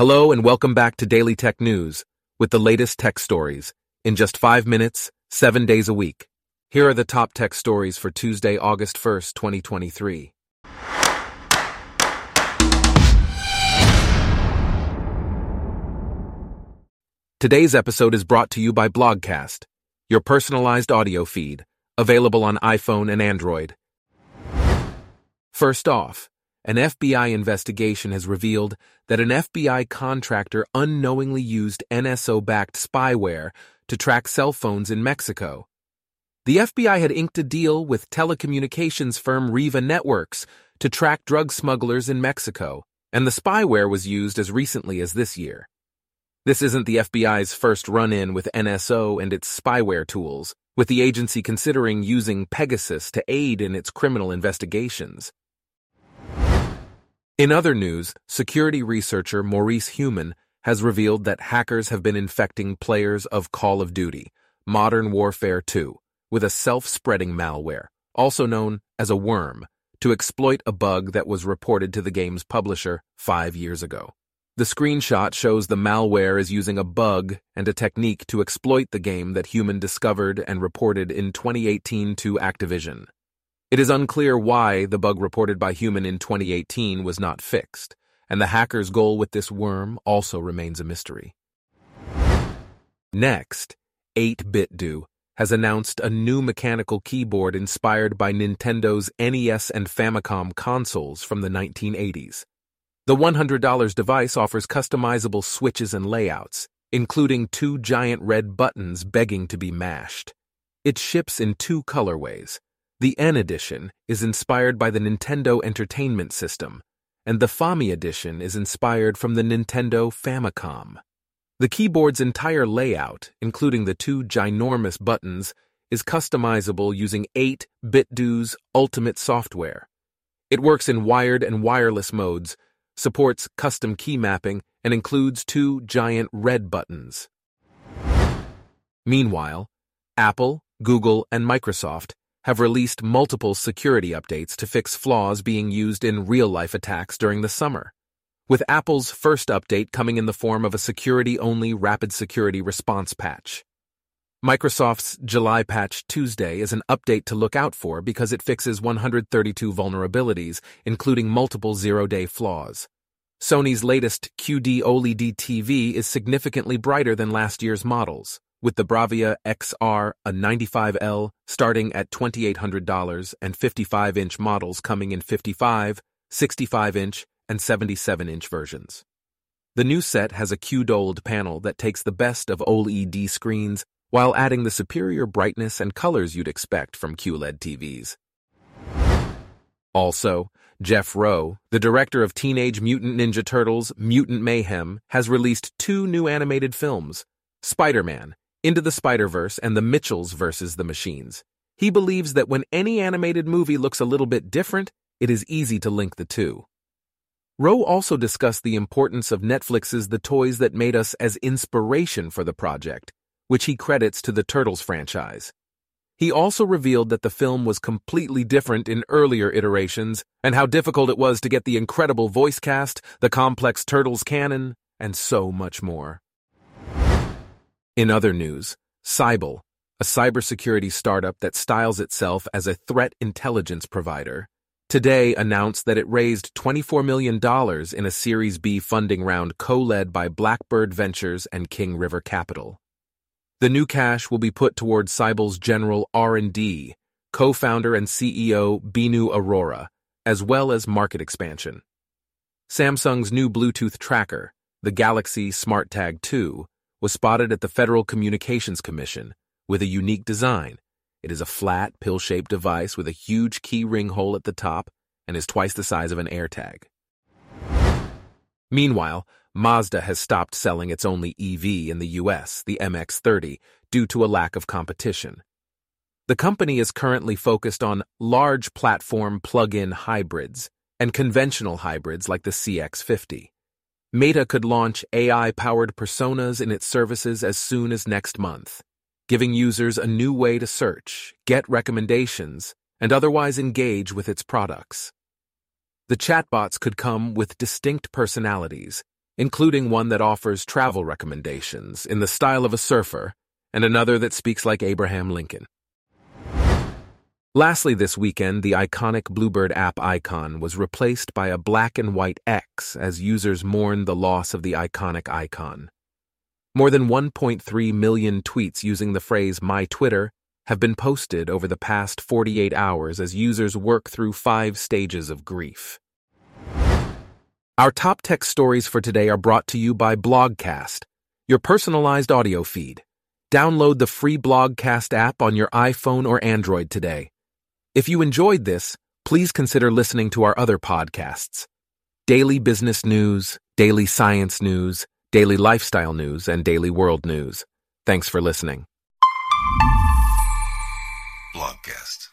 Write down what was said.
Hello and welcome back to Daily Tech News with the latest tech stories in just five minutes, seven days a week. Here are the top tech stories for Tuesday, August 1st, 2023. Today's episode is brought to you by Blogcast, your personalized audio feed, available on iPhone and Android. First off, an FBI investigation has revealed that an FBI contractor unknowingly used NSO backed spyware to track cell phones in Mexico. The FBI had inked a deal with telecommunications firm Riva Networks to track drug smugglers in Mexico, and the spyware was used as recently as this year. This isn't the FBI's first run in with NSO and its spyware tools, with the agency considering using Pegasus to aid in its criminal investigations. In other news, security researcher Maurice Heumann has revealed that hackers have been infecting players of Call of Duty, Modern Warfare 2, with a self-spreading malware, also known as a worm, to exploit a bug that was reported to the game's publisher five years ago. The screenshot shows the malware is using a bug and a technique to exploit the game that Heumann discovered and reported in 2018 to Activision. It is unclear why the bug reported by Heumann in 2018 was not fixed, and the hacker's goal with this worm also remains a mystery. Next, 8BitDo has announced a new mechanical keyboard inspired by Nintendo's NES and Famicom consoles from the 1980s. The $100 device offers customizable switches and layouts, including two giant red buttons begging to be mashed. It ships in two colorways the N edition is inspired by the Nintendo Entertainment System, and the Fami edition is inspired from the Nintendo Famicom. The keyboard's entire layout, including the two ginormous buttons, is customizable using 8BitDo's Ultimate software. It works in wired and wireless modes, supports custom key mapping, and includes two giant red buttons. Meanwhile, Apple, Google, and Microsoft have released multiple security updates to fix flaws being used in real-life attacks during the summer, with Apple's first update coming in the form of a security-only rapid security response patch. Microsoft's July Patch Tuesday is an update to look out for because it fixes 132 vulnerabilities, including multiple zero-day flaws. Sony's latest QD OLED TV is significantly brighter than last year's models with the Bravia XR, A95L, starting at $2,800 and 55-inch models coming in 55, 65-inch, and 77-inch versions. The new set has a QD panel that takes the best of OLED screens while adding the superior brightness and colors you'd expect from QLED TVs. Also, Jeff Rowe, the director of Teenage Mutant Ninja Turtles Mutant Mayhem, has released two new animated films, Spider-Man into the Spider-Verse and the Mitchells versus the Machines. He believes that when any animated movie looks a little bit different, it is easy to link the two. Rowe also discussed the importance of Netflix's The Toys That Made Us as inspiration for the project, which he credits to the Turtles franchise. He also revealed that the film was completely different in earlier iterations and how difficult it was to get the incredible voice cast, the complex Turtles canon, and so much more. In other news, Cyble, a cybersecurity startup that styles itself as a threat intelligence provider, today announced that it raised $24 million in a Series B funding round co-led by Blackbird Ventures and King River Capital. The new cash will be put towards Cyble's general R&D, co-founder and CEO Beenu Arora, as well as market expansion. Samsung's new Bluetooth tracker, the Galaxy SmartTag 2, was spotted at the Federal Communications Commission with a unique design. It is a flat, pill-shaped device with a huge key ring hole at the top and is twice the size of an AirTag. Meanwhile, Mazda has stopped selling its only EV in the US, the MX-30, due to a lack of competition. The company is currently focused on large platform plug-in hybrids and conventional hybrids like the CX-50. Meta could launch AI-powered personas in its services as soon as next month, giving users a new way to search, get recommendations, and otherwise engage with its products. The chatbots could come with distinct personalities, including one that offers travel recommendations in the style of a surfer and another that speaks like Abraham Lincoln. Lastly, this weekend, the iconic Bluebird app icon was replaced by a black and white X as users mourn the loss of the iconic icon. More than 1.3 million tweets using the phrase My Twitter have been posted over the past 48 hours as users work through five stages of grief. Our top tech stories for today are brought to you by Blogcast, your personalized audio feed. Download the free Blogcast app on your iPhone or Android today. If you enjoyed this, please consider listening to our other podcasts Daily Business News, Daily Science News, Daily Lifestyle News, and Daily World News. Thanks for listening. Blogcast.